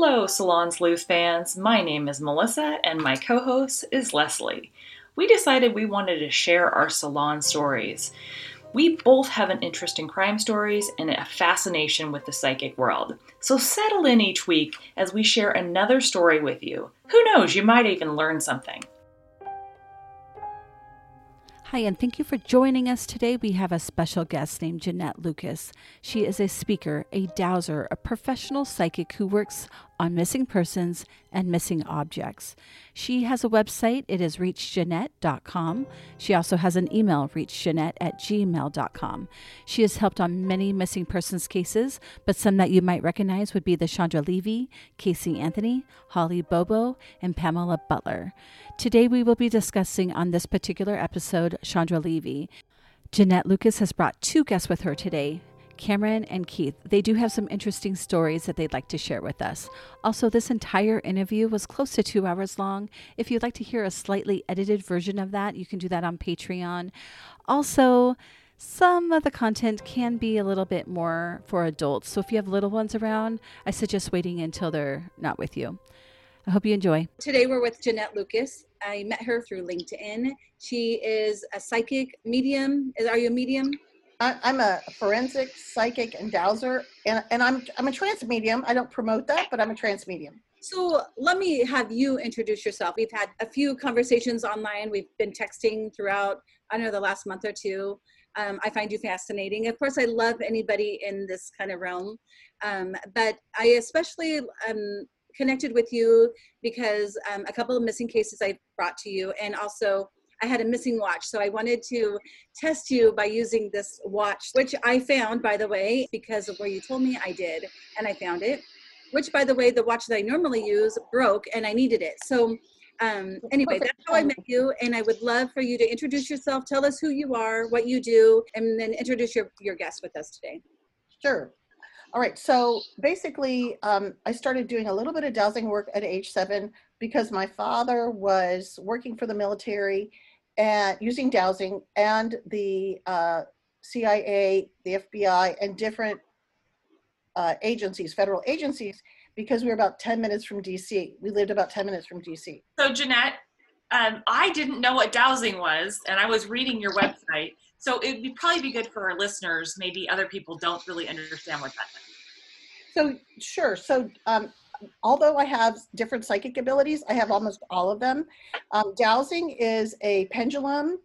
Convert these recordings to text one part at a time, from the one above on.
Hello, Salon Sleuth fans. My name is Melissa, and my co host is Leslie. We decided we wanted to share our salon stories. We both have an interest in crime stories and a fascination with the psychic world. So settle in each week as we share another story with you. Who knows, you might even learn something. Hi, and thank you for joining us today. We have a special guest named Jeanette Lucas. She is a speaker, a dowser, a professional psychic who works on missing persons and missing objects. She has a website, it is reachjeanette.com. She also has an email, reachjeanette at gmail.com. She has helped on many missing persons cases, but some that you might recognize would be the Chandra Levy, Casey Anthony, Holly Bobo, and Pamela Butler. Today we will be discussing on this particular episode Chandra Levy. Jeanette Lucas has brought two guests with her today. Cameron and Keith. They do have some interesting stories that they'd like to share with us. Also, this entire interview was close to two hours long. If you'd like to hear a slightly edited version of that, you can do that on Patreon. Also, some of the content can be a little bit more for adults. So if you have little ones around, I suggest waiting until they're not with you. I hope you enjoy. Today we're with Jeanette Lucas. I met her through LinkedIn. She is a psychic medium. Are you a medium? I, am a forensic psychic and dowser, and, and I'm I'm a trance medium. I don't promote that, but I'm a trance medium. So let me have you introduce yourself. We've had a few conversations online. We've been texting throughout, I know, the last month or two. Um, I find you fascinating. Of course, I love anybody in this kind of realm, um, but I especially um, connected with you because um, a couple of missing cases I brought to you, and also I had a missing watch. So I wanted to test you by using this watch, which I found, by the way, because of where you told me I did, and I found it. Which, by the way, the watch that I normally use broke, and I needed it. So um, anyway, that's how I met you, and I would love for you to introduce yourself, tell us who you are, what you do, and then introduce your your guest with us today. Sure. All right. So basically, um, I started doing a little bit of dowsing work at age seven because my father was working for the military and using dowsing and the uh, CIA, the FBI, and different uh, agencies, federal agencies, because we were about 10 minutes from DC. We lived about 10 minutes from DC. So, Jeanette, um, I didn't know what dowsing was, and I was reading your website. So, it would probably be good for our listeners. Maybe other people don't really understand what that is. So, sure. So, um, although I have different psychic abilities, I have almost all of them. Um, dowsing is a pendulum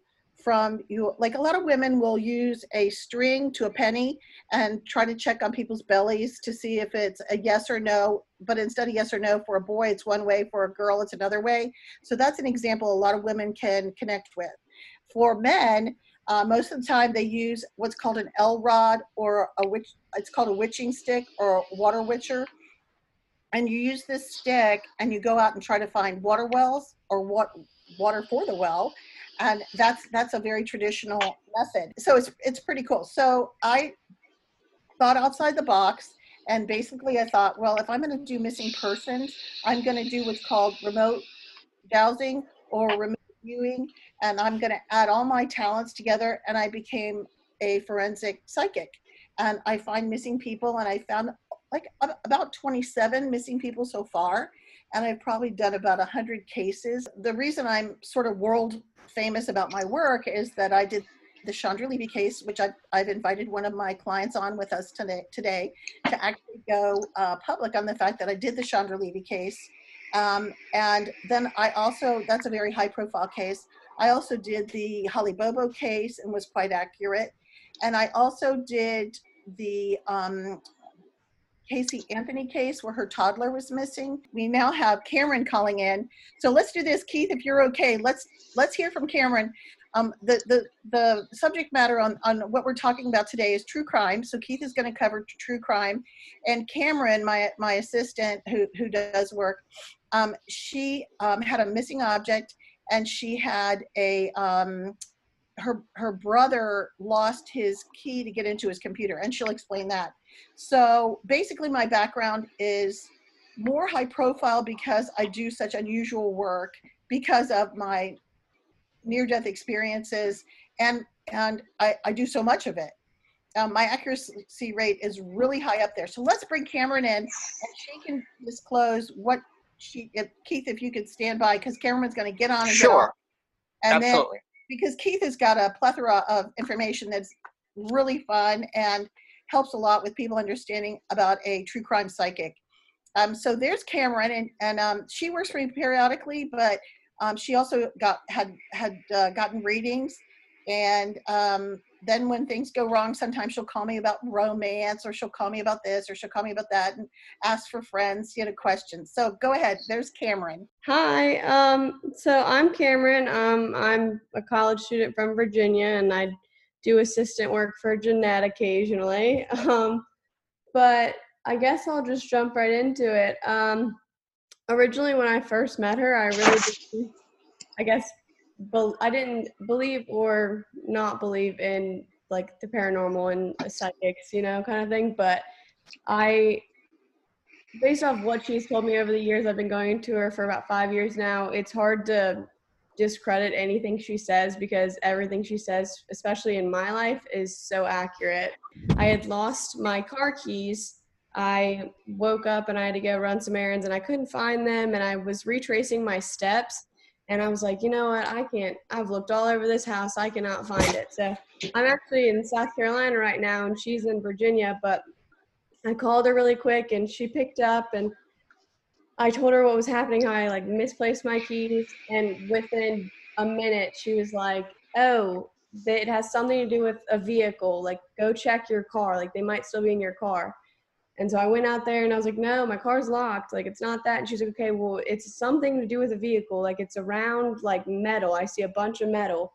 from you like a lot of women will use a string to a penny and try to check on people's bellies to see if it's a yes or no but instead of yes or no for a boy it's one way for a girl it's another way. So that's an example a lot of women can connect with. For men uh, most of the time they use what's called an l rod or a witch it's called a witching stick or a water witcher and you use this stick and you go out and try to find water wells or what water for the well and that's that's a very traditional method. So it's it's pretty cool. So i thought outside the box and basically i thought well if i'm going to do missing persons i'm going to do what's called remote dowsing or remote viewing and i'm going to add all my talents together and i became a forensic psychic. And i find missing people and i found like about 27 missing people so far and I've probably done about 100 cases. The reason I'm sort of world famous about my work is that I did the Chandra Levy case, which I've, I've invited one of my clients on with us today, today to actually go uh, public on the fact that I did the Chandra Levy case. Um, and then I also, that's a very high profile case. I also did the Holly Bobo case and was quite accurate. And I also did the um, Casey Anthony case where her toddler was missing. We now have Cameron calling in. So let's do this, Keith, if you're okay. Let's let's hear from Cameron. Um, the, the, the subject matter on, on what we're talking about today is true crime. So Keith is going to cover true crime. And Cameron, my, my assistant who, who does work, um, she um, had a missing object and she had a, um, her, her brother lost his key to get into his computer and she'll explain that. So basically, my background is more high profile because I do such unusual work because of my near death experiences and and I, I do so much of it um, my accuracy rate is really high up there. So let's bring Cameron in, and she can disclose what she. If, Keith, if you could stand by, because Cameron's going to get on. And sure. And Absolutely. Then, because Keith has got a plethora of information that's really fun and helps a lot with people understanding about a true crime psychic. Um, so there's Cameron, and and um, she works for me periodically, but um, she also got had had uh, gotten readings, and um, then when things go wrong, sometimes she'll call me about romance, or she'll call me about this, or she'll call me about that, and ask for friends, you a question, So go ahead. There's Cameron. Hi. Um, so I'm Cameron. Um, I'm a college student from Virginia, and I do assistant work for Jeanette occasionally. Um, but I guess I'll just jump right into it. Um, originally, when I first met her, I really, didn't, I guess, be- I didn't believe or not believe in like the paranormal and psychics, you know, kind of thing. But I, based off what she's told me over the years, I've been going to her for about five years now. It's hard to discredit anything she says because everything she says, especially in my life, is so accurate. I had lost my car keys I woke up and I had to go run some errands and I couldn't find them and I was retracing my steps and I was like, you know what, I can't I've looked all over this house, I cannot find it. So I'm actually in South Carolina right now and she's in Virginia, but I called her really quick and she picked up and I told her what was happening, how I like misplaced my keys and within a minute she was like, Oh, it has something to do with a vehicle. Like go check your car. Like they might still be in your car. And so I went out there and I was like, no, my car's locked. Like, it's not that. And she's like, okay, well, it's something to do with a vehicle. Like, it's around like metal. I see a bunch of metal.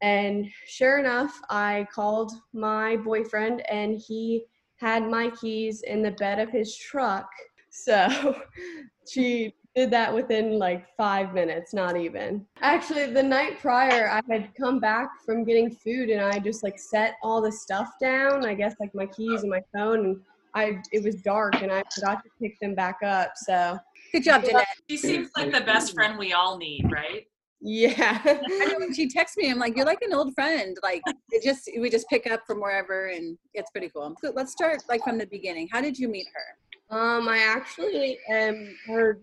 And sure enough, I called my boyfriend and he had my keys in the bed of his truck. So she did that within like five minutes, not even. Actually, the night prior, I had come back from getting food and I just like set all the stuff down. I guess like my keys and my phone and I it was dark and I forgot to pick them back up. So good job, Jeanette. She seems like the best friend we all need, right? Yeah. I know when she texts me, I'm like, you're like an old friend. Like it just we just pick up from wherever and it's pretty cool. So let's start like from the beginning. How did you meet her? Um, I actually am her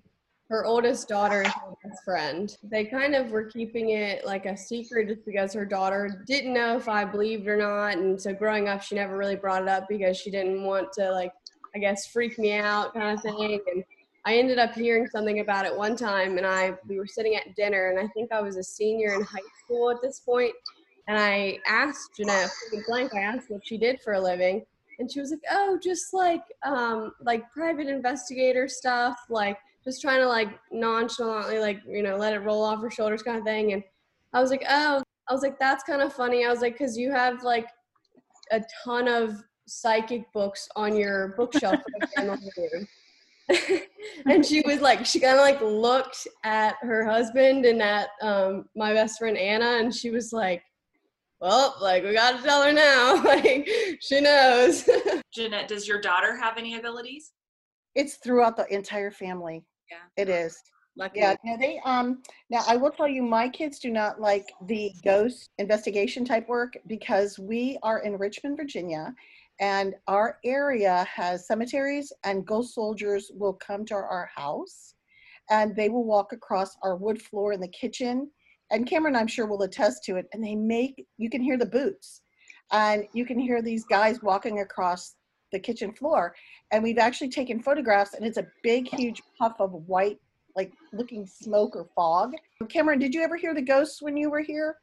her oldest daughter is best friend. They kind of were keeping it like a secret just because her daughter didn't know if I believed or not. And so growing up, she never really brought it up because she didn't want to, like, I guess, freak me out kind of thing. And I ended up hearing something about it one time, and I we were sitting at dinner, and I think I was a senior in high school at this point, and I asked Jeanette, blank, I asked what she did for a living, and she was like, "Oh, just like um, like private investigator stuff, like." just trying to like nonchalantly like you know let it roll off her shoulders kind of thing and i was like oh i was like that's kind of funny i was like because you have like a ton of psychic books on your bookshelf and she was like she kind of like looked at her husband and at um, my best friend anna and she was like well like we gotta tell her now like she knows jeanette does your daughter have any abilities it's throughout the entire family. Yeah. It is. Lucky. Yeah. Now they um now I will tell you my kids do not like the ghost investigation type work because we are in Richmond, Virginia, and our area has cemeteries and ghost soldiers will come to our house and they will walk across our wood floor in the kitchen. And Cameron, I'm sure, will attest to it. And they make you can hear the boots. And you can hear these guys walking across the kitchen floor and we've actually taken photographs and it's a big huge puff of white like looking smoke or fog cameron did you ever hear the ghosts when you were here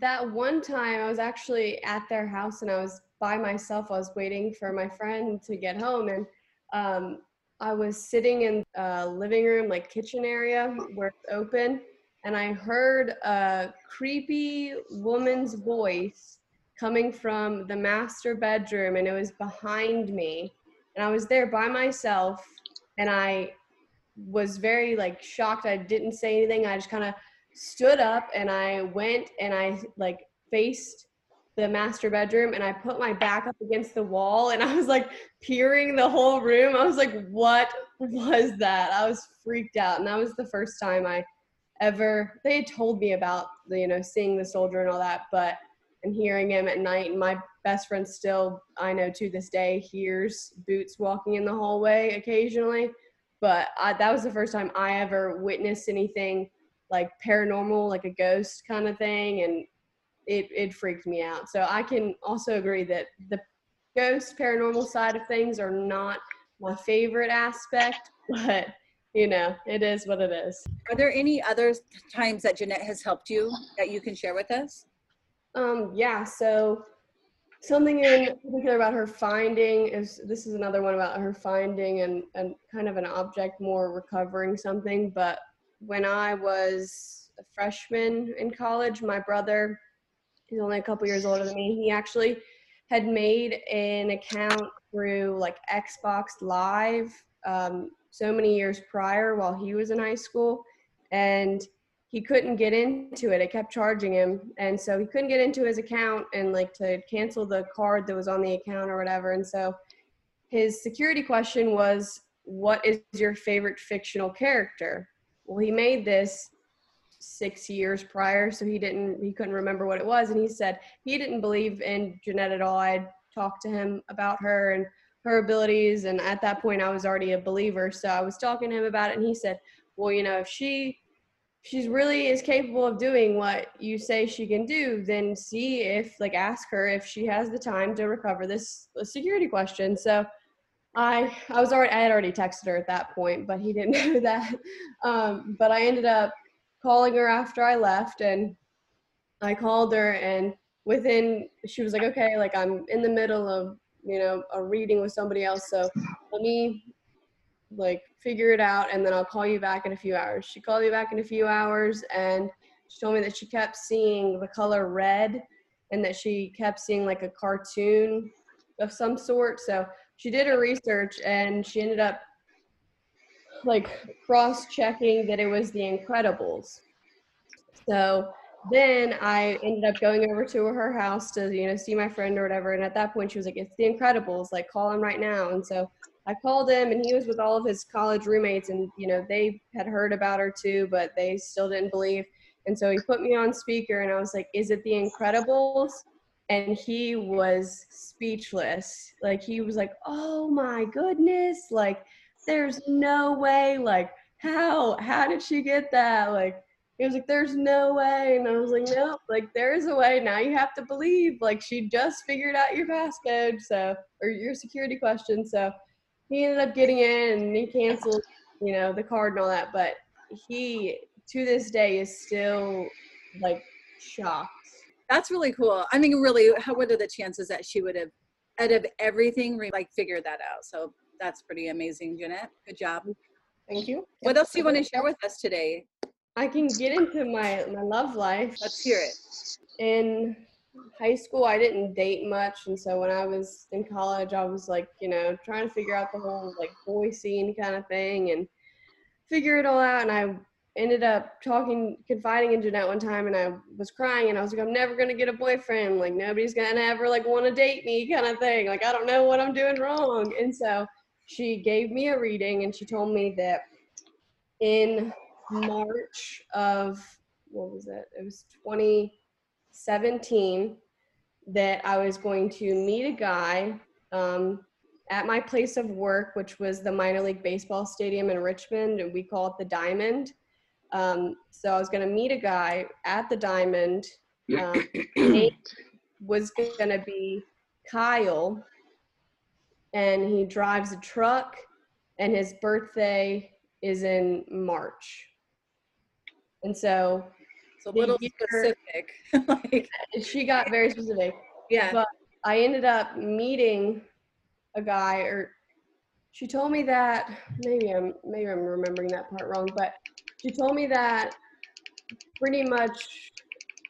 that one time i was actually at their house and i was by myself i was waiting for my friend to get home and um, i was sitting in a living room like kitchen area where it's open and i heard a creepy woman's voice coming from the master bedroom and it was behind me and I was there by myself and I was very like shocked. I didn't say anything. I just kind of stood up and I went and I like faced the master bedroom and I put my back up against the wall and I was like peering the whole room. I was like, what was that? I was freaked out. And that was the first time I ever, they had told me about the, you know, seeing the soldier and all that, but and hearing him at night and my best friend still, I know to this day, hears boots walking in the hallway occasionally. But I, that was the first time I ever witnessed anything like paranormal, like a ghost kind of thing, and it it freaked me out. So I can also agree that the ghost paranormal side of things are not my favorite aspect, but you know, it is what it is. Are there any other times that Jeanette has helped you that you can share with us? Um, yeah, so something in particular about her finding is this is another one about her finding and, and kind of an object more recovering something. But when I was a freshman in college, my brother, he's only a couple years older than me, he actually had made an account through like Xbox Live um, so many years prior while he was in high school. And he couldn't get into it. It kept charging him. And so he couldn't get into his account and like to cancel the card that was on the account or whatever. And so his security question was, What is your favorite fictional character? Well, he made this six years prior, so he didn't he couldn't remember what it was. And he said he didn't believe in Jeanette at all. I'd talked to him about her and her abilities and at that point I was already a believer. So I was talking to him about it and he said, Well, you know, if she she's really is capable of doing what you say she can do, then see if like ask her if she has the time to recover this security question. So I I was already I had already texted her at that point, but he didn't know that. Um, but I ended up calling her after I left and I called her and within she was like, Okay, like I'm in the middle of, you know, a reading with somebody else. So let me like figure it out and then I'll call you back in a few hours. She called me back in a few hours and she told me that she kept seeing the color red and that she kept seeing like a cartoon of some sort. So she did her research and she ended up like cross checking that it was the Incredibles. So then I ended up going over to her house to, you know, see my friend or whatever. And at that point she was like, It's the Incredibles, like call him right now. And so I called him and he was with all of his college roommates and you know they had heard about her too but they still didn't believe and so he put me on speaker and I was like is it the Incredibles and he was speechless like he was like oh my goodness like there's no way like how how did she get that like he was like there's no way and I was like no like there is a way now you have to believe like she just figured out your passcode so or your security question so he ended up getting in and he canceled, you know, the card and all that. But he, to this day, is still like shocked. That's really cool. I mean, really, how, what are the chances that she would have, out of everything, like figured that out? So that's pretty amazing, Jeanette. Good job. Thank you. What else do you want to share with us today? I can get into my my love life. Let's hear it. In high school i didn't date much and so when i was in college i was like you know trying to figure out the whole like boy scene kind of thing and figure it all out and i ended up talking confiding in jeanette one time and i was crying and i was like i'm never going to get a boyfriend like nobody's going to ever like want to date me kind of thing like i don't know what i'm doing wrong and so she gave me a reading and she told me that in march of what was it it was 2017 that I was going to meet a guy um, at my place of work, which was the minor league baseball stadium in Richmond, and we call it the Diamond. Um, so I was going to meet a guy at the Diamond. Um, was going to be Kyle, and he drives a truck, and his birthday is in March. And so it's a little year, specific. like, she got very specific. Yeah. But I ended up meeting a guy, or she told me that maybe I'm maybe I'm remembering that part wrong, but she told me that pretty much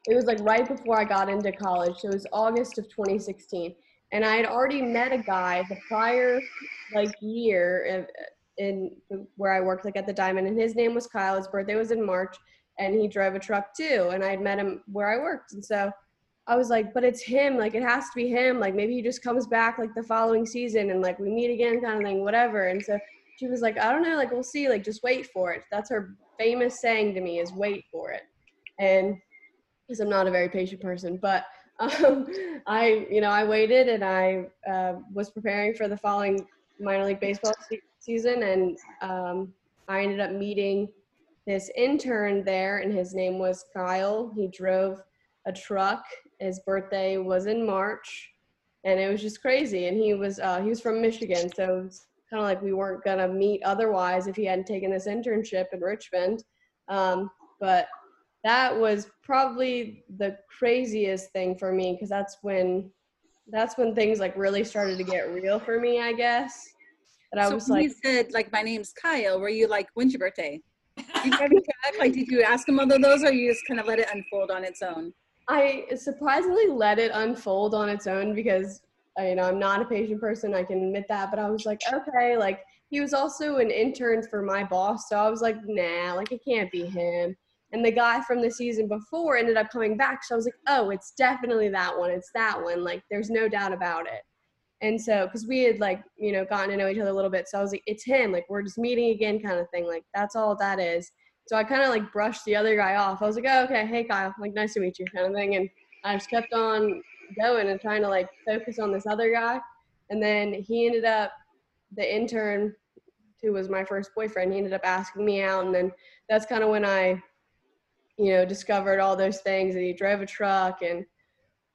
it was like right before I got into college. So it was August of 2016, and I had already met a guy the prior like year in, in where I worked, like at the Diamond, and his name was Kyle. His birthday was in March and he drove a truck too and i'd met him where i worked. And so i was like but it's him like it has to be him like maybe he just comes back like the following season and like we meet again kind of thing whatever. And so she was like i don't know like we'll see like just wait for it. That's her famous saying to me is wait for it. And because i'm not a very patient person but um, I, you know, I waited and I uh, was preparing for the following minor league baseball se- season, and um, I ended up meeting this intern there, and his name was Kyle. He drove a truck. His birthday was in March, and it was just crazy. And he was uh, he was from Michigan, so it's kind of like we weren't gonna meet otherwise if he hadn't taken this internship in Richmond. Um, but that was probably the craziest thing for me because that's when that's when things like really started to get real for me i guess and i so was when like you said like my name's Kyle, were you like, when's your birthday? You, like, did you ask him all of those, or you just kind of let it unfold on its own? i surprisingly let it unfold on its own because uh, you know i'm not a patient person i can admit that but i was like okay like he was also an intern for my boss so i was like nah like it can't be him. And the guy from the season before ended up coming back so i was like oh it's definitely that one it's that one like there's no doubt about it and so because we had like you know gotten to know each other a little bit so i was like it's him like we're just meeting again kind of thing like that's all that is. So i kind of like brushed the other guy off. I was like oh, okay hey kyle like nice to meet you kind of thing and i just kept on going and trying to like focus on this other guy. And then he ended up the intern who was my first boyfriend he ended up asking me out and then that's kind of when i you know, discovered all those things and he drove a truck and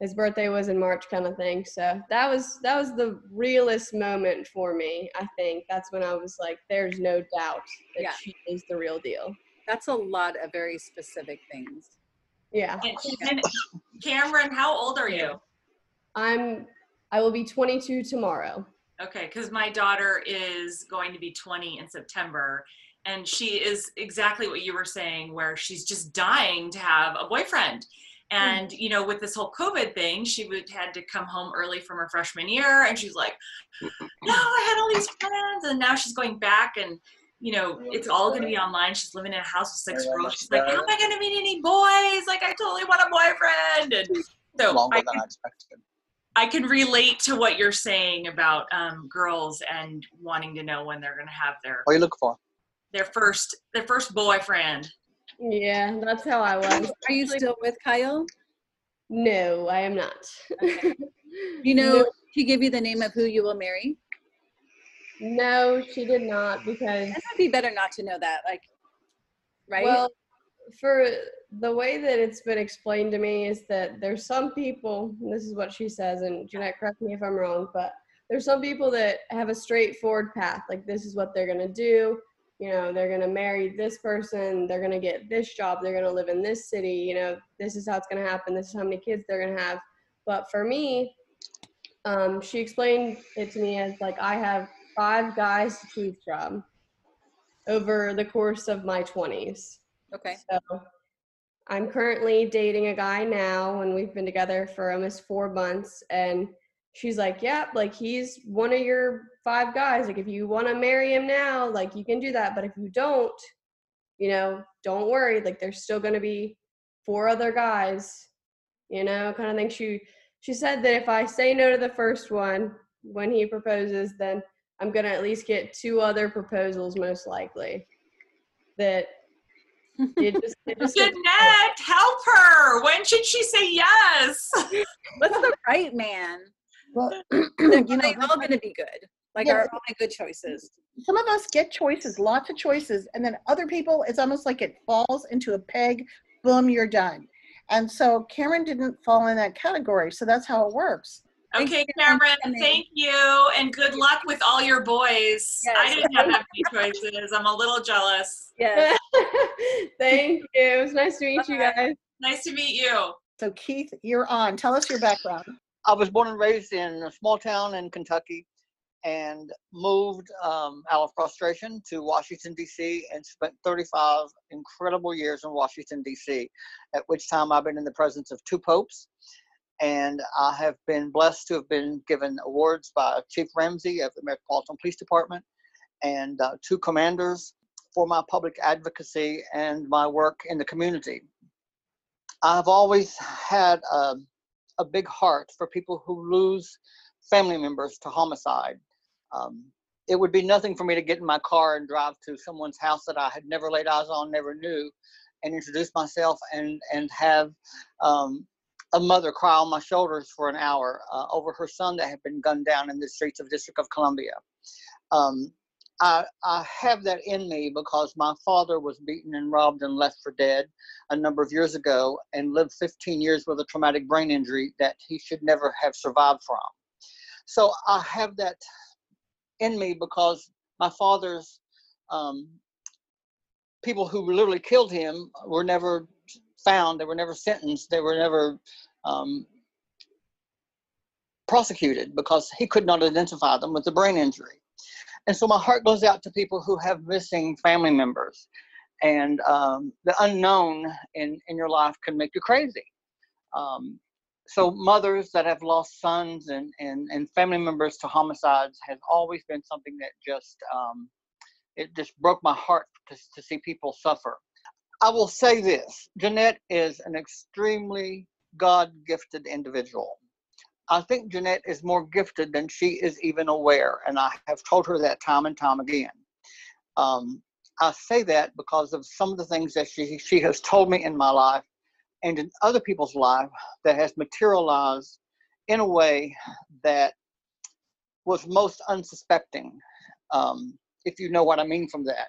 his birthday was in March kind of thing. So that was that was the realest moment for me. I think that's when I was like, there's no doubt that Yeah. she is the real deal. That's a lot of very specific things. Yeah. And, and Cameron, how old are you? I'm I will be 22 tomorrow. Okay, because my daughter is going to be 20 in September, and she is exactly what you were saying, where she's just dying to have a boyfriend. And you know, with this whole COVID thing, she would had to come home early from her freshman year, and she's like, "No, I had all these friends," and now she's going back, and you know, it's all going to be online. She's living in a house with six girls. She's like, "How am I going to meet any boys? Like, I totally want a boyfriend." And so longer I than I expected. I can relate to what you're saying about um, girls and wanting to know when they're going to have their What are you looking for? their first their first boyfriend. Yeah, that's how I was. Are you still with Kyle? No, I am not. You know, No. he give you the name of who you will marry. No, she did not because It would be better not to know that. Like, right? Well, for the way that it's been explained to me is that there's some people, and this is what she says, and Jeanette, correct me if I'm wrong, but there's some people that have a straightforward path. Like, this is what they're going to do. You know, they're going to marry this person. They're going to get this job. They're going to live in this city. You know, this is how it's going to happen. This is how many kids they're going to have. But for me, um, she explained it to me as like, I have five guys to choose from over the course of my 20s. okay. So I'm currently dating a guy now, and we've been together for almost four months. And she's like, "Yeah, like he's one of your five guys. Like if you want to marry him now, like you can do that. But if you don't, you know, don't worry. Like there's still going to be four other guys, you know, kind of thing." She she said that if I say no to the first one when he proposes, then I'm gonna at least get two other proposals, most likely. That it just, it just gets- Jeanette, help her. When should she say yes? What's the right man? Well, you know, they all going to be good. Like, Yeah. are all my good choices. some of us get choices, lots of choices, and then other people, it's almost like it falls into a peg, boom, you're done. And so Cameron didn't fall in that category, so that's how it works. Okay, you, Cameron, Emily. thank you, and good luck with all your boys. I didn't have that many choices. I'm a little jealous. Yes. Thank you. It was nice to meet you guys. Nice to meet you. So Keith, you're on. Tell us your background. I was born and raised in a small town in Kentucky and moved um, out of frustration to Washington, D.C., and spent 35 incredible years in Washington, D.C., at which time I've been in the presence of two popes. And I have been blessed to have been given awards by Chief Ramsey of the Metropolitan Police Department and uh, two commanders for my public advocacy and my work in the community. I've always had a, a big heart for people who lose family members to homicide. Um, it would be nothing for me to get in my car and drive to someone's house that I had never laid eyes on, never knew, and introduce myself and and have um, a mother cry on my shoulders for an hour uh, over her son that had been gunned down in the streets of District of Columbia. Um, I, I have that in me because my father was beaten and robbed and left for dead a number of years ago and lived 15 years with a traumatic brain injury that he should never have survived from. So I have that in me because my father's um, people who literally killed him were never found, they were never sentenced, they were never um, prosecuted because he could not identify them with the brain injury. And so my heart goes out to people who have missing family members. And um, the unknown in, in your life can make you crazy. Um, so mothers that have lost sons and, and, and family members to homicides has always been something that just um, it just broke my heart to, to see people suffer. I will say this Jeanette is an extremely God gifted individual. I think Jeanette is more gifted than she is even aware, and I have told her that time and time again. Um, I say that because of some of the things that she, she has told me in my life and in other people's life that has materialized in a way that was most unsuspecting. Um, if you know what I mean from that,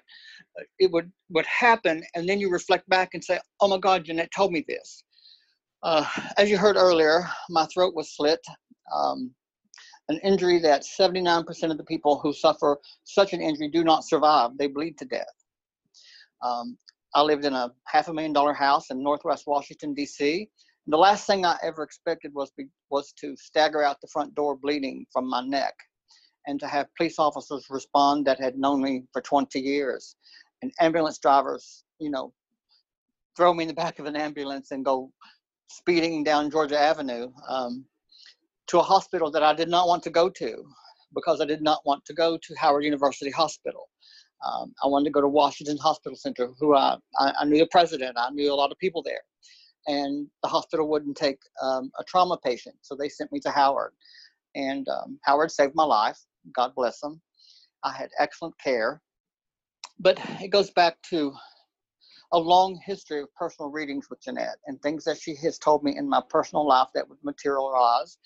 it would would happen, and then you reflect back and say, "Oh my God, Jeanette told me this." Uh, as you heard earlier, my throat was slit. Um, an injury that 79% of the people who suffer such an injury do not survive. They bleed to death. Um, I lived in a half a million dollar house in Northwest Washington, D.C. The last thing I ever expected was, be, was to stagger out the front door bleeding from my neck and to have police officers respond that had known me for 20 years and ambulance drivers, you know, throw me in the back of an ambulance and go speeding down Georgia Avenue um, to a hospital that I did not want to go to because I did not want to go to Howard University Hospital. Um, I wanted to go to Washington Hospital Center, who I, I, I, knew the president, I knew a lot of people there. And the hospital wouldn't take um, a trauma patient, so they sent me to Howard. And um, Howard saved my life, God bless them. I had excellent care. But it goes back to a long history of personal readings with Jeanette and things that she has told me in my personal life that would materialize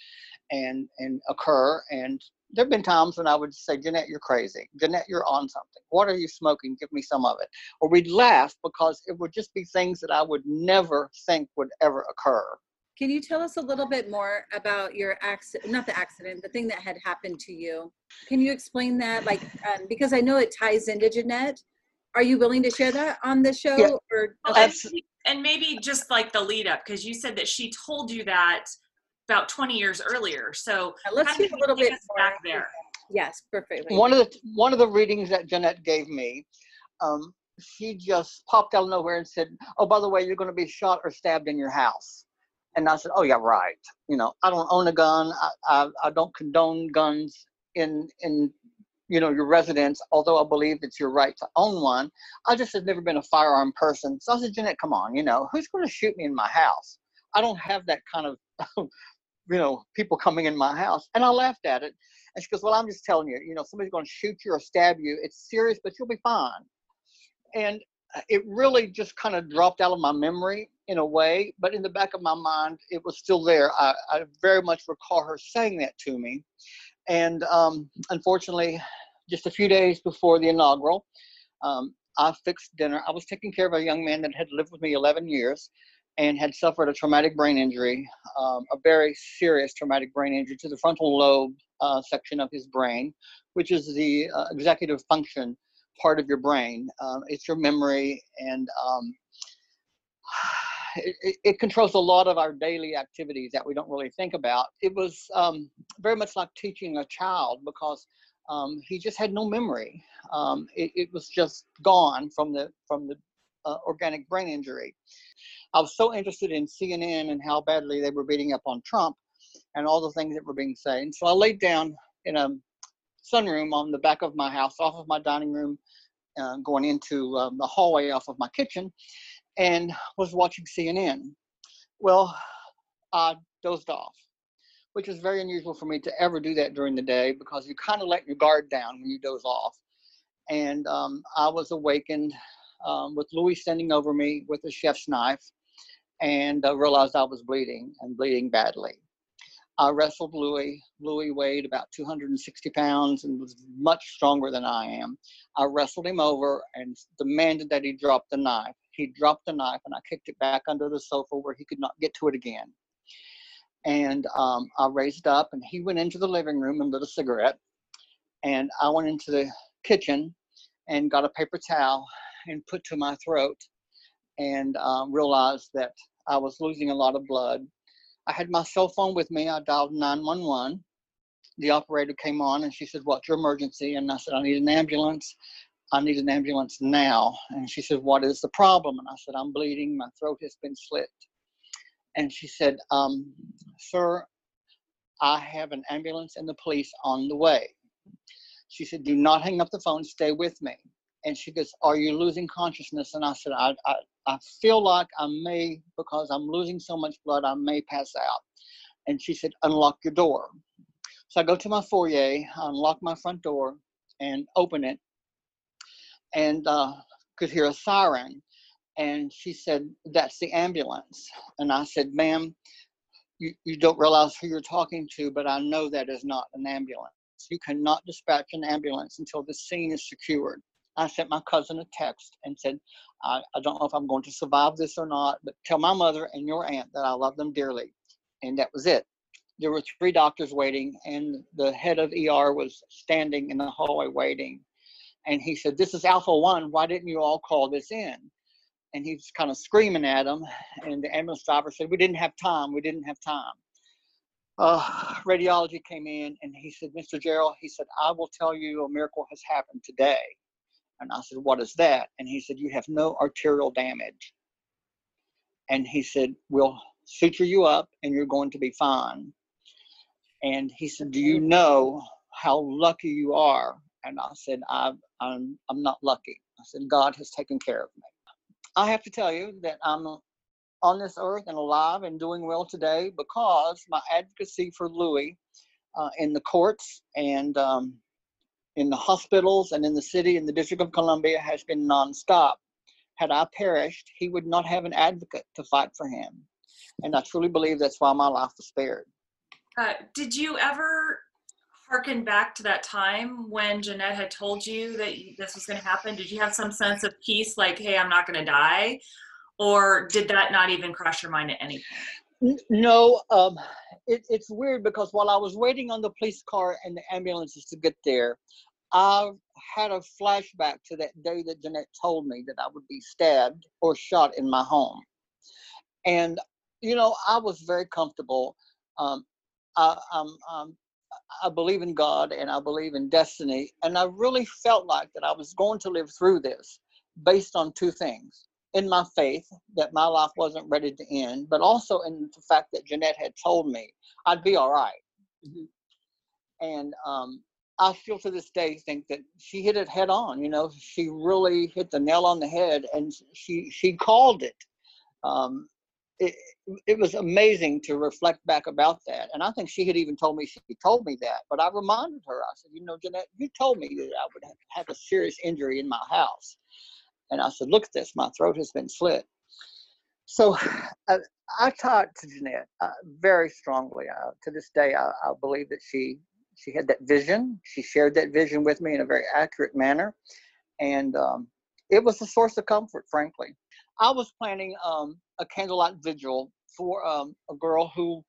and and occur. And there have been times when I would say, Jeanette, you're crazy. Jeanette, you're on something. What are you smoking? Give me some of it. Or we'd laugh because it would just be things that I would never think would ever occur. Can you tell us a little bit more about your accident, not the accident, the thing that had happened to you? Can you explain that? Like, um, because I know it ties into Jeanette, are you willing to share that on the show? Yeah. Or okay. and maybe just like the lead up, because you said that she told you that about 20 years earlier. So yeah, let's hear a little bit back there. Yes, perfectly. One of the one of the readings that Jeanette gave me, um, she just popped out of nowhere and said, "Oh, by the way, you're going to be shot or stabbed in your house." And I said, "Oh yeah, right. You know, I don't own a gun. I I, I don't condone guns in in you know, your residence, although I believe it's your right to own one. I just have never been a firearm person. So I said, Jeanette, come on, you know, who's going to shoot me in my house? I don't have that kind of, you know, people coming in my house. And I laughed at it. And she goes, well, I'm just telling you, you know, somebody's going to shoot you or stab you. It's serious, but you'll be fine. And uh, it really just kind of dropped out of my memory in a way, but in the back of my mind, it was still there. I, I very much recall her saying that to me. And um, unfortunately, just a few days before the inaugural, um, I fixed dinner. I was taking care of a young man that had lived with me 11 years and had suffered a traumatic brain injury, um, a very serious traumatic brain injury to the frontal lobe uh, section of his brain, which is the uh, executive function part of your brain. Um, it's your memory and um, it, it, controls a lot of our daily activities that we don't really think about. It was um, very much like teaching a child because um, he just had no memory. Um, it, it, was just gone from the from the uh, organic brain injury. I was so interested in CNN and how badly they were beating up on Trump and all the things that were being said. And so I laid down in a sunroom on the back of my house, off of my dining room, uh, going into um, the hallway off of my kitchen and was watching CNN. Well, I dozed off, which is very unusual for me to ever do that during the day because you kind of let your guard down when you doze off. And um, I was awakened um, with Louis standing over me with a chef's knife. and uh, realized I was bleeding and bleeding badly. I wrestled Louis. Louis weighed about 260 pounds and was much stronger than I am. I wrestled him over and demanded that he drop the knife. He dropped the knife and I kicked it back under the sofa where he could not get to it again. And um, I raised up and he went into the living room and lit a cigarette. And I went into the kitchen and got a paper towel and put to my throat and um, realized that I was losing a lot of blood. I had my cell phone with me. I dialed 911. The operator came on and she said, What's your emergency? And I said, I need an ambulance. I need an ambulance now. And she said, What is the problem? And I said, I'm bleeding. My throat has been slit. And she said, um, Sir, I have an ambulance and the police on the way. She said, Do not hang up the phone, stay with me. And she goes, Are you losing consciousness? And I said, I, I, I feel like I may, because I'm losing so much blood, I may pass out. And she said, Unlock your door. So I go to my foyer, unlock my front door, and open it, and uh, could hear a siren. And she said, That's the ambulance. And I said, Ma'am, you, you don't realize who you're talking to, but I know that is not an ambulance. You cannot dispatch an ambulance until the scene is secured. I sent my cousin a text and said, I, I don't know if I'm going to survive this or not, but tell my mother and your aunt that I love them dearly. And that was it. There were three doctors waiting, and the head of ER was standing in the hallway waiting. And he said, This is Alpha One. Why didn't you all call this in? And he was kind of screaming at him. And the ambulance driver said, We didn't have time. We didn't have time uh, radiology came in and he said, Mr. Gerald, he said, I will tell you a miracle has happened today. And I said, What is that? And he said, You have no arterial damage. And he said, We'll suture you up and you're going to be fine. And he said, Do you know how lucky you are? And I said, I'm, I'm, I'm not lucky. I said, God has taken care of me. I have to tell you that I'm on this earth and alive and doing well today because my advocacy for Louis uh, in the courts and um, in the hospitals and in the city and the District of Columbia has been nonstop. Had I perished, he would not have an advocate to fight for him. And I truly believe that's why my life was spared. Uh, did you ever harken back to that time when Jeanette had told you that this was going to happen? Did you have some sense of peace, like, hey, I'm not going to die? or did that not even cross your mind at any point? No, um, it, it's weird because while I was waiting on the police car and the ambulances to get there, I had a flashback to that day that Jeanette told me that I would be stabbed or shot in my home. And, you know, I was very comfortable. Um, I, um, I believe in God and I believe in destiny. And I really felt like that I was going to live through this based on two things in my faith that my life wasn't ready to end, but also in the fact that Jeanette had told me I'd be all right. mm-hmm. And um, I still to this day think that she hit it head on. You know, she really hit the nail on the head, and she she called it. Um, it, it was amazing to reflect back about that. And I think she had even told me she told me that. But I reminded her, I said, you know, Jeanette, you told me that I would have a serious injury in my house. And I said, look at this, my throat has been slit. So I, I taught to Jeanette uh, very strongly. Uh, to this day, I, I, believe that she she had that vision. She shared that vision with me in a very accurate manner, and um, it was a source of comfort. Frankly, I was planning um, a candlelight vigil for um, a girl who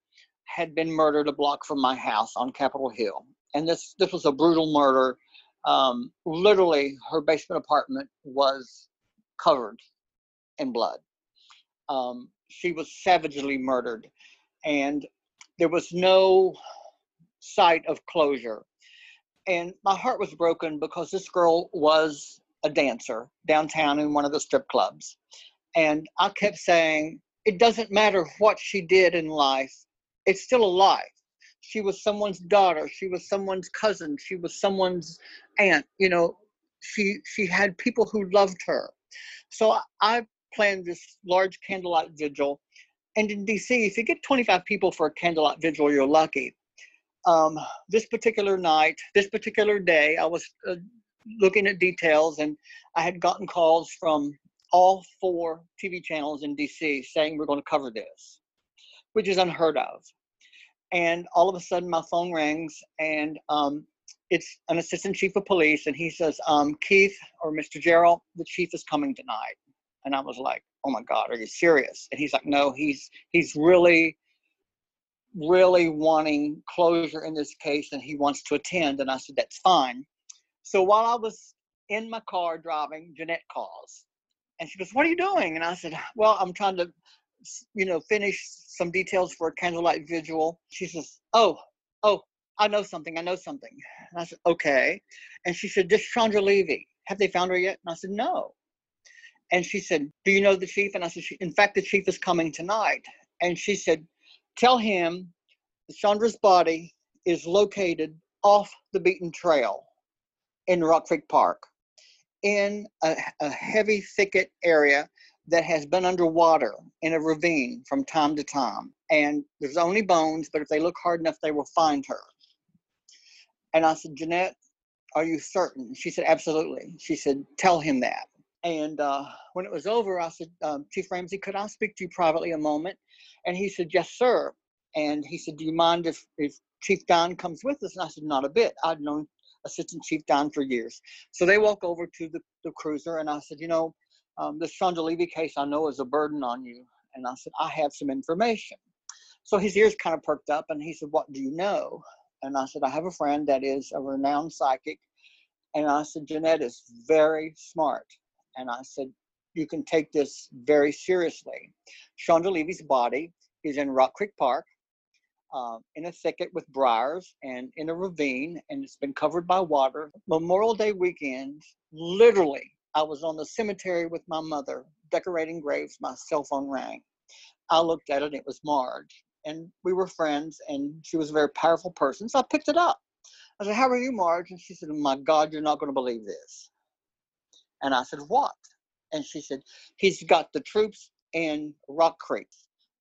had been murdered a block from my house on Capitol Hill, and this this was a brutal murder. Um, literally, her basement apartment was covered in blood. Um, she was savagely murdered, and there was no sight of closure. And my heart was broken because this girl was a dancer downtown in one of the strip clubs. And I kept saying, it doesn't matter what she did in life, it's still a life. She was someone's daughter, she was someone's cousin, she was someone's aunt, you know, she she had people who loved her so I planned this large candlelight vigil. And in DC, if you get 25 people for a candlelight vigil, you're lucky. Um, this particular night, this particular day, I was uh, looking at details and I had gotten calls from all four TV channels in DC saying we're going to cover this, which is unheard of. And all of a sudden, my phone rings, and um, it's an assistant chief of police, and he says, um, "Keith or Mr. Gerald, the chief is coming tonight." And I was like, "Oh my God, are you serious?" And he's like, "No, he's he's really." really wanting closure in this case and he wants to attend and i said that's fine so while i was in my car driving jeanette calls and she goes, What are you doing? And I said, Well, I'm trying to, you know, finish some details for a candlelight vigil. She says, Oh, oh, I know something. I know something. And I said, Okay. And she said, This Chandra Levy, have they found her yet? And I said, No. And she said, Do you know the chief? And I said, In fact, the chief is coming tonight. And she said, Tell him Chandra's body is located off the beaten trail in Rock Creek Park in a, a heavy thicket area that has been underwater in a ravine from time to time. And there's only bones, but if they look hard enough, they will find her. And I said, Jeanette, are you certain? She said, absolutely. She said, tell him that. And uh, when it was over, I said, um, Chief Ramsey, could I speak to you privately a moment? And he said, yes, sir. And he said, do you mind if, if Chief Don comes with us? And I said, not a bit. I'd known Assistant Chief Don for years. So they walk over to the, the cruiser, and I said, you know, um, this Chandra Levy case I know is a burden on you. And I said, I have some information. So his ears kind of perked up, and he said, What do you know? And I said, I have a friend that is a renowned psychic. And I said, Jeanette is very smart. And I said, You can take this very seriously. Chandra Levy's body is in Rock Creek Park uh, in a thicket with briars and in a ravine, and it's been covered by water. Memorial Day weekend, literally, I was on the cemetery with my mother decorating graves. My cell phone rang. I looked at it, it was Marge. And we were friends, and she was a very powerful person. So I picked it up. I said, How are you, Marge? And she said, My God, you're not going to believe this. And I said, What? And she said, He's got the troops in Rock Creek.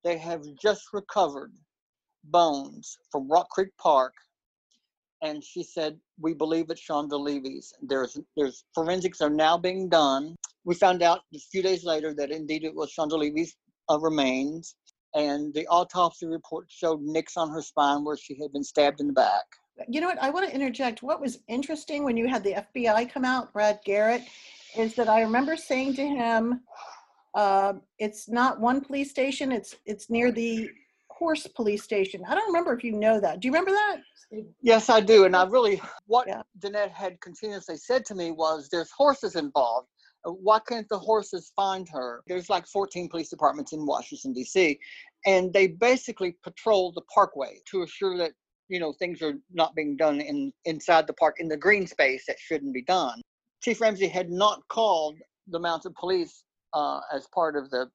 They have just recovered bones from Rock Creek Park, and she said, "We believe it's Chandra Levy's." There's there's forensics are now being done. We found out a few days later that indeed it was Chandra Levy's uh, remains, and the autopsy report showed nicks on her spine where she had been stabbed in the back. You know what? I want to interject. What was interesting when you had the FBI come out, Brad Garrett, is that I remember saying to him, uh, "It's not one police station. It's it's near the Horse Police Station. I don't remember if you know that. Do you remember that? Yes, I do. And I really, what yeah. Jeanette had continuously said to me was there's horses involved. Uh, why can't the horses find her? There's like 14 police departments in Washington, D.C., and they basically patrol the parkway to assure that you know things are not being done in inside the park in the green space that shouldn't be done. Chief Ramsey had not called the mounted police uh, as part of the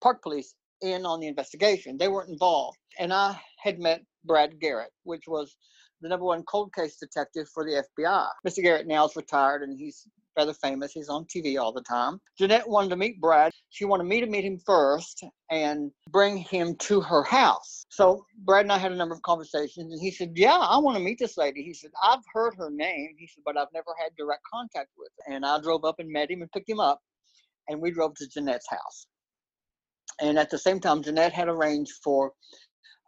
park police in on the investigation. They weren't involved. And I had met Brad Garrett, which was the number one cold case detective for the FBI. Mr. Garrett now is retired and he's rather famous. He's on TV all the time. Jeanette wanted to meet Brad. She wanted me to meet him first and bring him to her house. So Brad and I had a number of conversations and he said, Yeah, I want to meet this lady. He said, I've heard her name. He said, but I've never had direct contact with her. And I drove up and met him and picked him up and we drove to Jeanette's house and at the same time, Jeanette had arranged for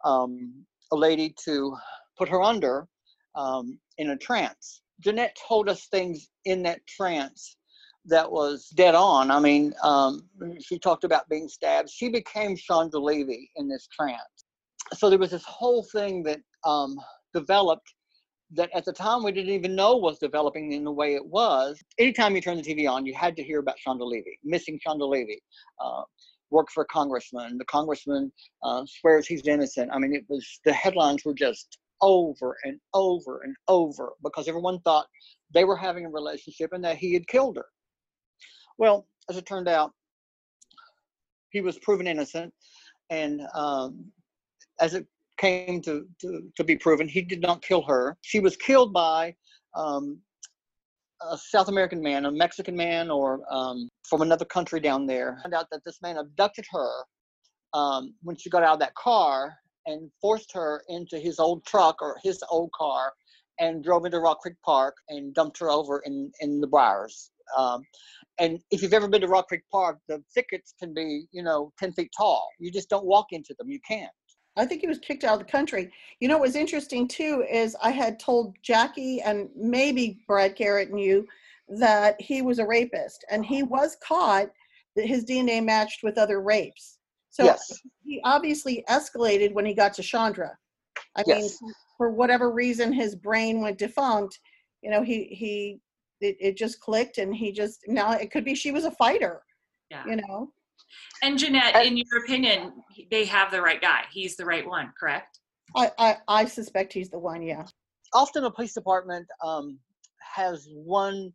um, a lady to put her under um, in a trance. Jeanette told us things in that trance that was dead on. I mean, um, she talked about being stabbed. She became Chandra Levy in this trance. So there was this whole thing that um, developed that at the time we didn't even know was developing in the way it was. Anytime you turn the TV on, you had to hear about Chandra Levy, missing Chandra Levy. Uh, worked for a congressman. The congressman uh, swears he's innocent. I mean, it was the headlines were just over and over and over because everyone thought they were having a relationship and that he had killed her. Well, as it turned out, he was proven innocent, and um, as it came to, to, to be proven, he did not kill her. She was killed by um, a South American man, a Mexican man, or um, from another country down there. Found out that this man abducted her um, when she got out of that car and forced her into his old truck or his old car and drove into Rock Creek Park and dumped her over in, in the briars Um, and if you've ever been to Rock Creek Park, the thickets can be, you know, 10 feet tall. You just don't walk into them. You can't. I think he was kicked out of the country. You know what was interesting too is I had told Jackie and maybe Brad Garrett and you that he was a rapist and he was caught that his DNA matched with other rapes. So yes. he obviously escalated when he got to Chandra. I Yes. mean, for whatever reason, his brain went defunct. You know, he he it, it just clicked, and he just now it could be she was a fighter. Yeah. You know, And Jeanette, And- in your opinion, they have the right guy. He's the right one, correct? I I, I suspect he's the one. Yeah. Often a police department um, has one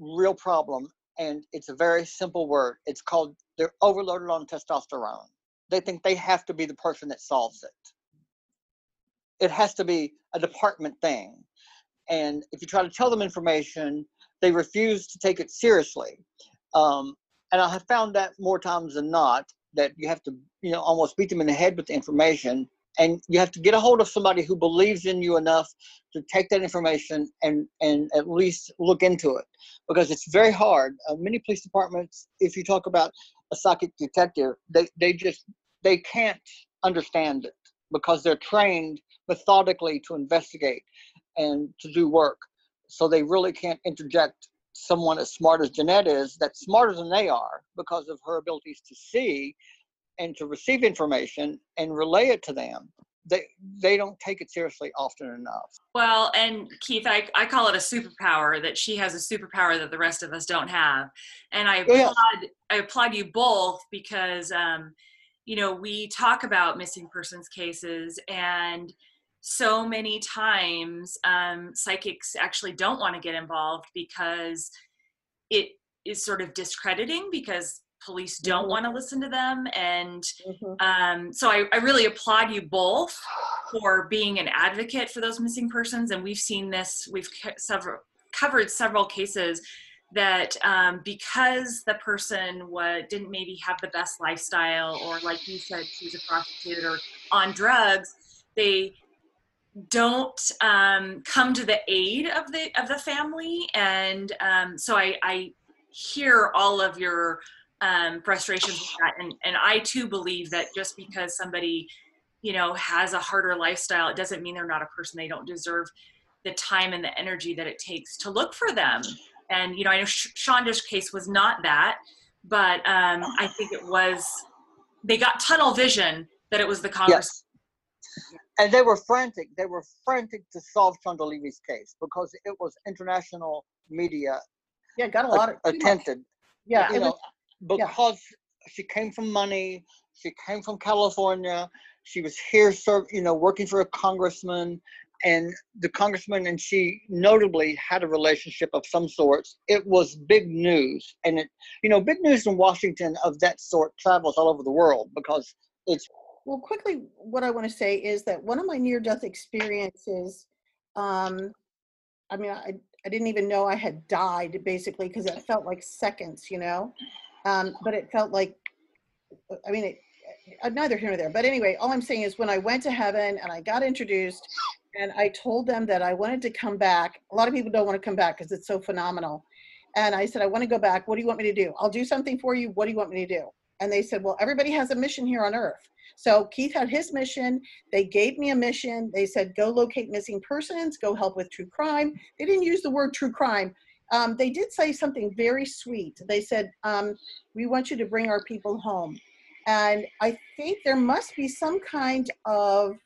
real problem, and it's a very simple word. It's called they're overloaded on testosterone. They think they have to be the person that solves it. It has to be a department thing. And if you try to tell them information, they refuse to take it seriously. Um, and I have found that more times than not that you have to, you know, almost beat them in the head with the information. And you have to get a hold of somebody who believes in you enough to take that information and and at least look into it because it's very hard. Uh, many police departments, if you talk about a psychic detective, they they just they can't understand it because they're trained methodically to investigate and to do work. So they really can't interject someone as smart as Jeanette is, that's smarter than they are because of her abilities to see and to receive information and relay it to them. They they don't take it seriously often enough. Well, and Keith, I, I call it a superpower that she has a superpower that the rest of us don't have. And I applaud I applaud you both because um, you know, we talk about missing persons cases and so many times um, psychics actually don't want to get involved because it is sort of discrediting because police don't Mhm. want to listen to them and Mhm. um, so I, I really applaud you both for being an advocate for those missing persons and we've seen this we've co- several covered several cases that um, because the person didn't maybe have the best lifestyle or like you said she's a prostitute or on drugs they don't um, come to the aid of the of the family and um, so I, I hear all of your um, frustrations with that and, and i too believe that just because somebody you know has a harder lifestyle it doesn't mean they're not a person they don't deserve the time and the energy that it takes to look for them and you know i know Sh- shonda's case was not that but um, i think it was they got tunnel vision that it was the congress Yes. And they were frantic. They were frantic to solve Chandra Levy's case because it was international media Yeah, got a lot of too much. attempted. Yeah, you it know, was, yeah. because she came from money, she came from California, she was here, serve, you know, working for a congressman, and the congressman and she notably had a relationship of some sorts. It was big news, and it, you know, big news in Washington of that sort travels all over the world because it's Well, quickly, what I want to say is that one of my near-death experiences, um, I mean, I, I didn't even know I had died basically because it felt like seconds, you know, um, but it felt like, I mean, it, uh, neither here nor there. But anyway, all I'm saying is when I went to heaven and I got introduced, and I told them that I wanted to come back. A lot of people don't want to come back because it's so phenomenal. And I said, I want to go back. What do you want me to do? I'll do something for you. What do you want me to do? And they said, Well, everybody has a mission here on earth. So Keith had his mission. They gave me a mission. They said, Go locate missing persons, go help with true crime. They didn't use the word true crime. Um, they did say something very sweet. They said, um, We want you to bring our people home. And I think there must be some kind of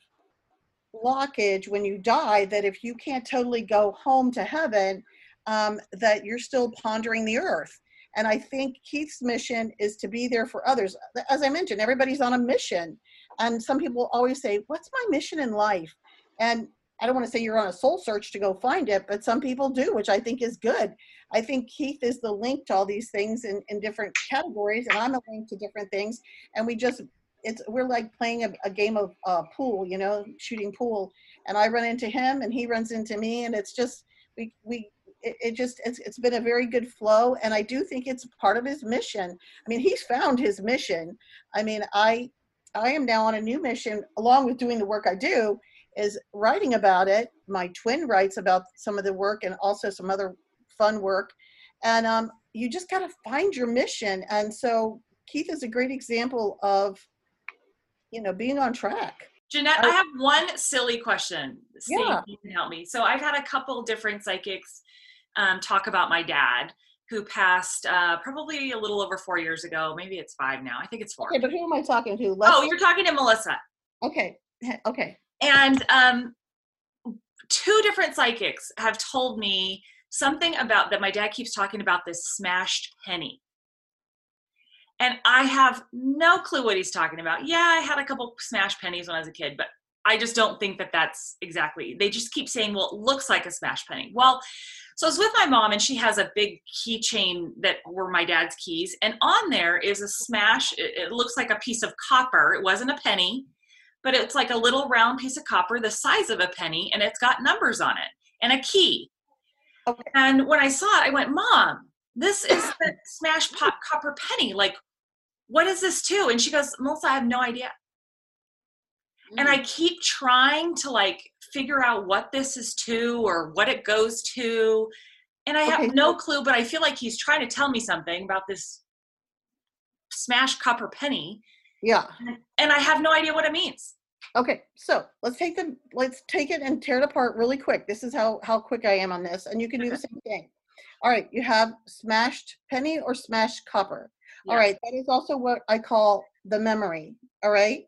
blockage when you die that if you can't totally go home to heaven, um, that you're still pondering the earth. And I think Keith's mission is to be there for others. As I mentioned, everybody's on a mission. And some people always say, What's my mission in life? And I don't want to say you're on a soul search to go find it, but some people do, which I think is good. I think Keith is the link to all these things in, in different categories, and I'm a link to different things. And we just, it's we're like playing a, a game of uh, pool, you know, shooting pool. And I run into him, and he runs into me, and it's just we we it, it just it's, it's been a very good flow and i do think it's part of his mission i mean he's found his mission i mean i i am now on a new mission along with doing the work i do is writing about it my twin writes about some of the work and also some other fun work and um, you just got to find your mission. And so Keith is a great example of, you know, being on track. Jeanette, I have one silly question. See Yeah. if you can help me. So I've had a couple different psychics um, talk about my dad who passed uh, probably a little over four years ago. Maybe it's five now. I think it's four. Okay, but who am I talking to? oh, you're talking to Melissa. okay, okay. And um, two different psychics have told me something about that my dad keeps talking about this smashed penny. And I have no clue what he's talking about. Yeah, I had a couple smashed pennies when I was a kid, but I just don't think that that's exactly. They just keep saying, well, it looks like a smashed penny. Well, so I was with my mom, and she has a big keychain that were my dad's keys, and on there is a smash. It, it looks like a piece of copper. It wasn't a penny, but it's like a little round piece of copper the size of a penny, and it's got numbers on it and a key. Okay. And when I saw it, I went, Mom, this is the smash pop copper penny. Like, what is this to? And she goes, Melissa, I have no idea. And Mm. I keep trying to like figure out what this is to or what it goes to. And I have Okay, no clue, but I feel like he's trying to tell me something about this smash copper penny. Yeah. And I have no idea what it means. Okay, so let's take the let's take it and tear it apart really quick. This is how how quick I am on this, and you can do the same thing. All right, you have smashed penny or smashed copper. All Yes. right, that is also what I call the memory. All right.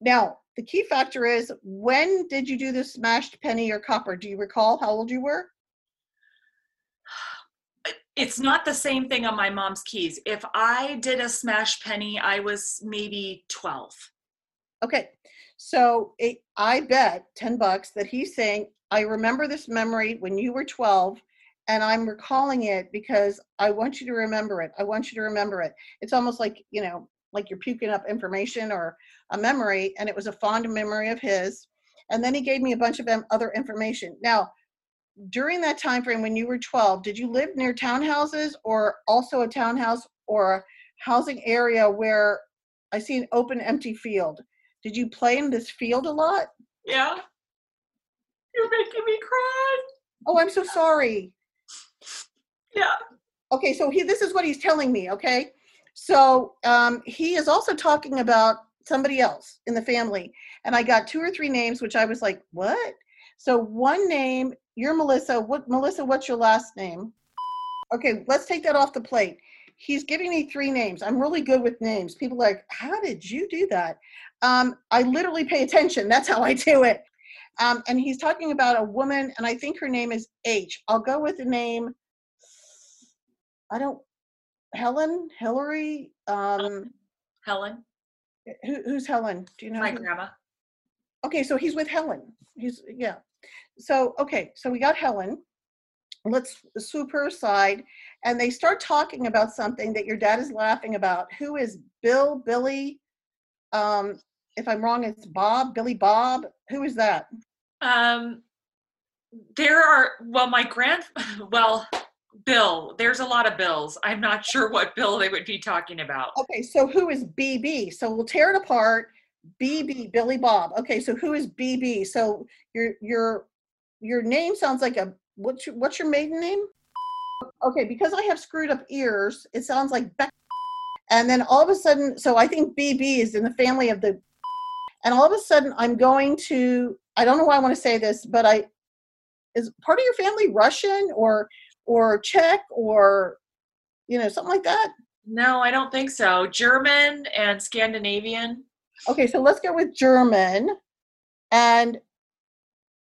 Now the key factor is when did you do the smashed penny or copper? Do you recall how old you were? It's not the same thing on my mom's keys. If I did a smash penny, I was maybe 12. Okay, so it, I bet 10 bucks that he's saying, I remember this memory when you were 12, and I'm recalling it because I want you to remember it. I want you to remember it. It's almost like, you know, like you're puking up information or a memory, and it was a fond memory of his. And then he gave me a bunch of other information. Now, during that time frame when you were 12, did you live near townhouses or also a townhouse or a housing area where I see an open empty field? Did you play in this field a lot? Yeah. You're making me cry. Oh, I'm so sorry. Yeah. Okay, so he this is what he's telling me, okay? So um he is also talking about somebody else in the family. And I got two or three names which I was like, "What?" So one name, you're Melissa. What Melissa, what's your last name? Okay, let's take that off the plate. He's giving me three names. I'm really good with names. People are like, "How did you do that?" Um I literally pay attention. That's how I do it. Um, and he's talking about a woman, and I think her name is H. I'll go with the name. I don't. Helen, Hillary. Um, Helen, who, who's Helen? Do you know? my who- grandma. Okay, so he's with Helen. He's yeah. So okay, so we got Helen. Let's swoop her aside, and they start talking about something that your dad is laughing about. Who is Bill? Billy? Um, if I'm wrong, it's Bob. Billy Bob. Who is that? Um, there are well, my grand well, Bill. There's a lot of bills. I'm not sure what bill they would be talking about. Okay, so who is BB? So we'll tear it apart. BB, Billy Bob. Okay, so who is BB? So your your your name sounds like a what's your what's your maiden name? Okay, because I have screwed up ears, it sounds like Beck. And then all of a sudden, so I think BB is in the family of the. And all of a sudden, I'm going to. I don't know why I want to say this, but I is part of your family Russian or or Czech or you know something like that. No, I don't think so. German and Scandinavian. Okay, so let's go with German. And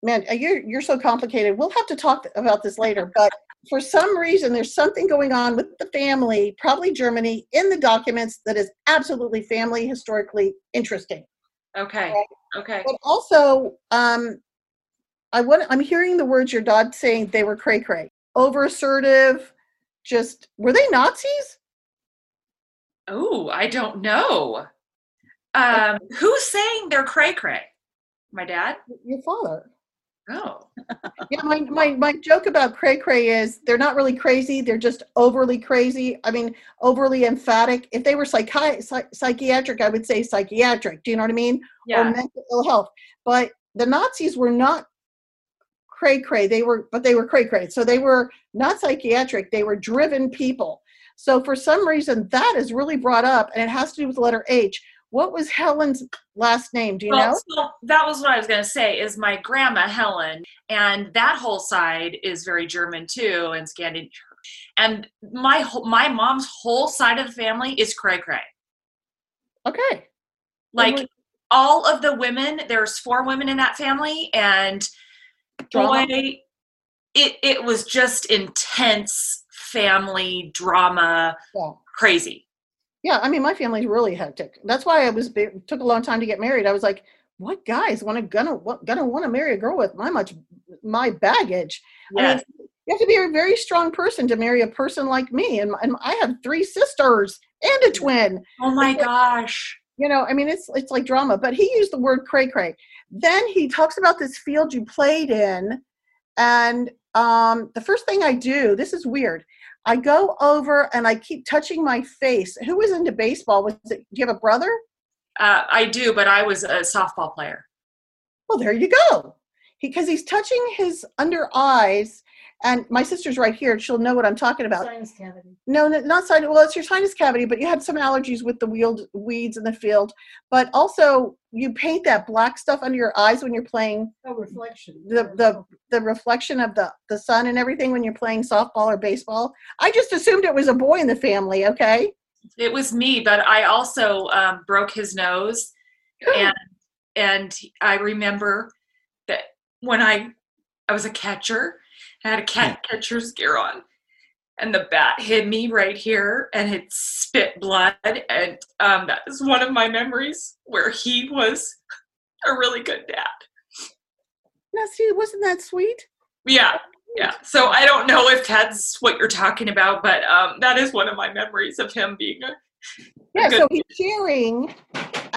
man, uh, you're you're so complicated. We'll have to talk about this later. But for some reason, there's something going on with the family, probably Germany, in the documents that is absolutely family historically interesting. Okay. Okay. But also, um, I want I'm hearing the words your dad saying they were cray cray, over assertive. Just were they Nazis? Oh, I don't know. Um, who's saying they're cray cray? My dad? Your father. Oh. yeah, my, my, my joke about cray cray is they're not really crazy. They're just overly crazy. I mean, overly emphatic. If they were psychi- psych- psychiatric, I would say psychiatric. Do you know what I mean? Or Yeah. mental ill health. But the Nazis were not cray cray. They were, but they were cray cray. So they were not psychiatric. They were driven people. So for some reason, that is really brought up, and it has to do with the letter H. What was Helen's last name? Do you well, know? So that was what I was going to say. Is my grandma Helen, and that whole side is very German too, and Scandinavian. And my my mom's whole side of the family is cray cray. Okay. Like all of the women, there's four women in that family, and Drama? boy, it it was just intense family drama, Yeah. crazy. Yeah, I mean, my family's really hectic. That's why I was it took a long time to get married. I was like, what guys want to gonna what, gonna want to marry a girl with my much my baggage? I mean, you have to be a very strong person to marry a person like me, and, and I have three sisters and a twin. Oh my It's like- gosh. You know, I mean, it's it's like drama. But he used the word cray cray. Then he talks about this field you played in, and um, the first thing I do, this is weird. I go over and I keep touching my face. Who was into baseball? Was it? Do you have a brother? Uh, I do, but I was a softball player. Well, there you go. Because he's touching his under eyes, and my sister's right here. She'll know what I'm talking about. Sinus cavity. No, no, not sinus. Well, it's your sinus cavity, but you had some allergies with the weed, weeds in the field. But also, you paint that black stuff under your eyes when you're playing Oh, reflection. the the the reflection of the the sun and everything when you're playing softball or baseball. I just assumed it was a boy in the family. Okay. It was me, but I also um, broke his nose, and and I remember that when I I was a catcher, I had a cat catcher's gear on, and the bat hit me right here, and it spit blood, and um, that is one of my memories where he was a really good dad. Now, see, wasn't that sweet? Yeah, yeah. So I don't know if that's what you're talking about, but um, that is one of my memories of him being a Yeah, Good. so he's sharing,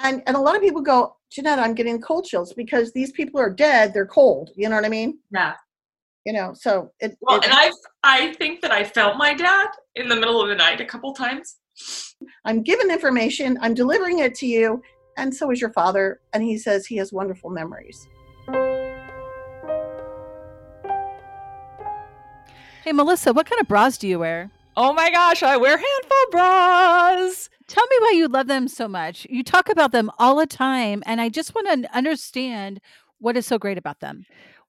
and and a lot of people go, Jeanette, I'm getting cold chills because these people are dead. They're cold. You know what I mean? yeah. You know, so it. Well, it- and I I think that I felt my dad in the middle of the night a couple times. I'm given information. I'm delivering it to you, and so is your father. And he says he has wonderful memories. Hey, Melissa, what kind of bras do you wear? Oh my gosh, I wear handful bras. Tell me why you love them so much. You talk about them all the time, and I just want to understand what is so great about them.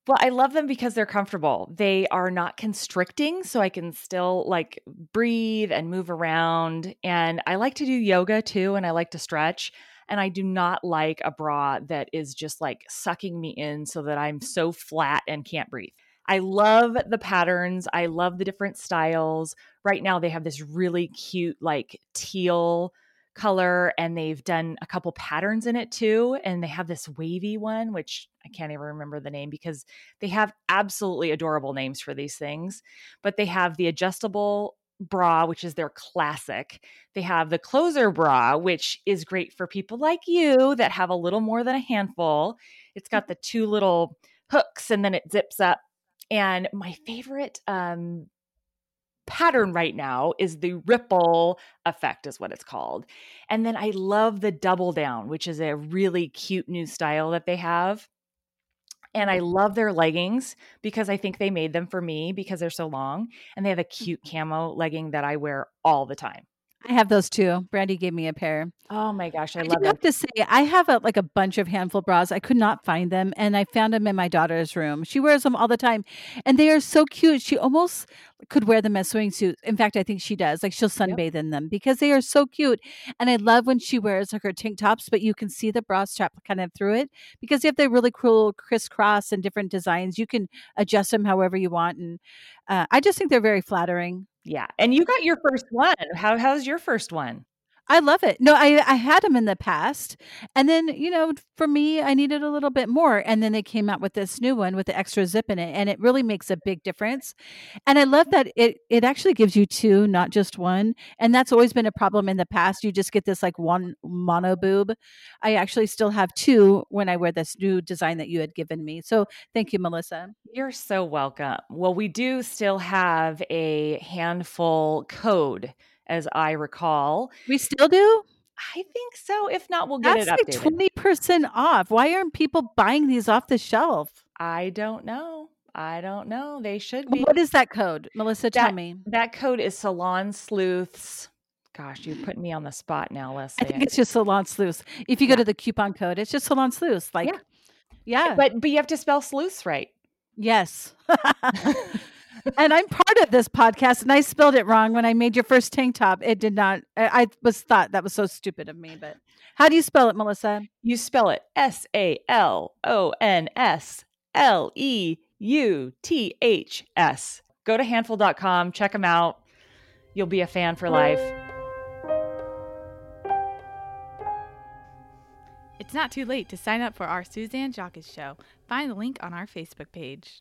Well, I love them because they're comfortable. They are not constricting, so I can still like breathe and move around. And I like to do yoga too, and I like to stretch. And I do not like a bra that is just like sucking me in so that I'm so flat and can't breathe. I love the patterns. I love the different styles. Right now, they have this really cute, like teal color, and they've done a couple patterns in it too. And they have this wavy one, which I can't even remember the name because they have absolutely adorable names for these things. But they have the adjustable bra, which is their classic. They have the closer bra, which is great for people like you that have a little more than a handful. It's got the two little hooks and then it zips up. And my favorite um, pattern right now is the ripple effect, is what it's called. And then I love the double down, which is a really cute new style that they have. And I love their leggings because I think they made them for me because they're so long. And they have a mm-hmm. cute camo legging that I wear all the time. I have those too. Brandy gave me a pair. Oh my gosh, I, I, love have to say, I have a, like a bunch of handful bras. I could not find them, and I found them in my daughter's room. She wears them all the time, and they are so cute. She almost could wear them as swimsuits. In fact, I think she does. Like she'll sunbathe in them because they are so cute. And I love when she wears like her tank tops, but you can see the bra strap kind of through it because they have the really cool crisscross and different designs. You can adjust them however you want, and uh, I just think they're very flattering. Yeah. And you got your first one. How how's your first one? I love it. No, I I had them in the past, and then you know, for me, I needed a little bit more, and then they came out with this new one with the extra zip in it, and it really makes a big difference. And I love that it it actually gives you two, not just one, and that's always been a problem in the past. You just get this like one mono boob. I actually still have two when I wear this new design that you had given me. So thank you, Melissa. You're so welcome. Well, we do still have a handful code, as I recall. We still do. I think so. If not, we'll get That's it like twenty percent off. Why aren't people buying these off the shelf? I don't know. I don't know. They should be. What is that code? Melissa, tell me. That code is Salon Sleuths. Gosh, you're putting me on the spot now, Leslie. I think it's just Salon Sleuths. If you go to the coupon code, it's just Salon Sleuths. Like, Yeah. yeah, but but you have to spell sleuths right. yes. and I'm part of this podcast, and I spelled it wrong when I made your first tank top. It did not. I, I was thought that was so stupid of me. But how do you spell it, Melissa? You spell it S A L O N S L E U T H S. Go to handful.com, check them out. You'll be a fan for life. It's not too late to sign up for our Suzanne Jacques show. Find the link on our Facebook page.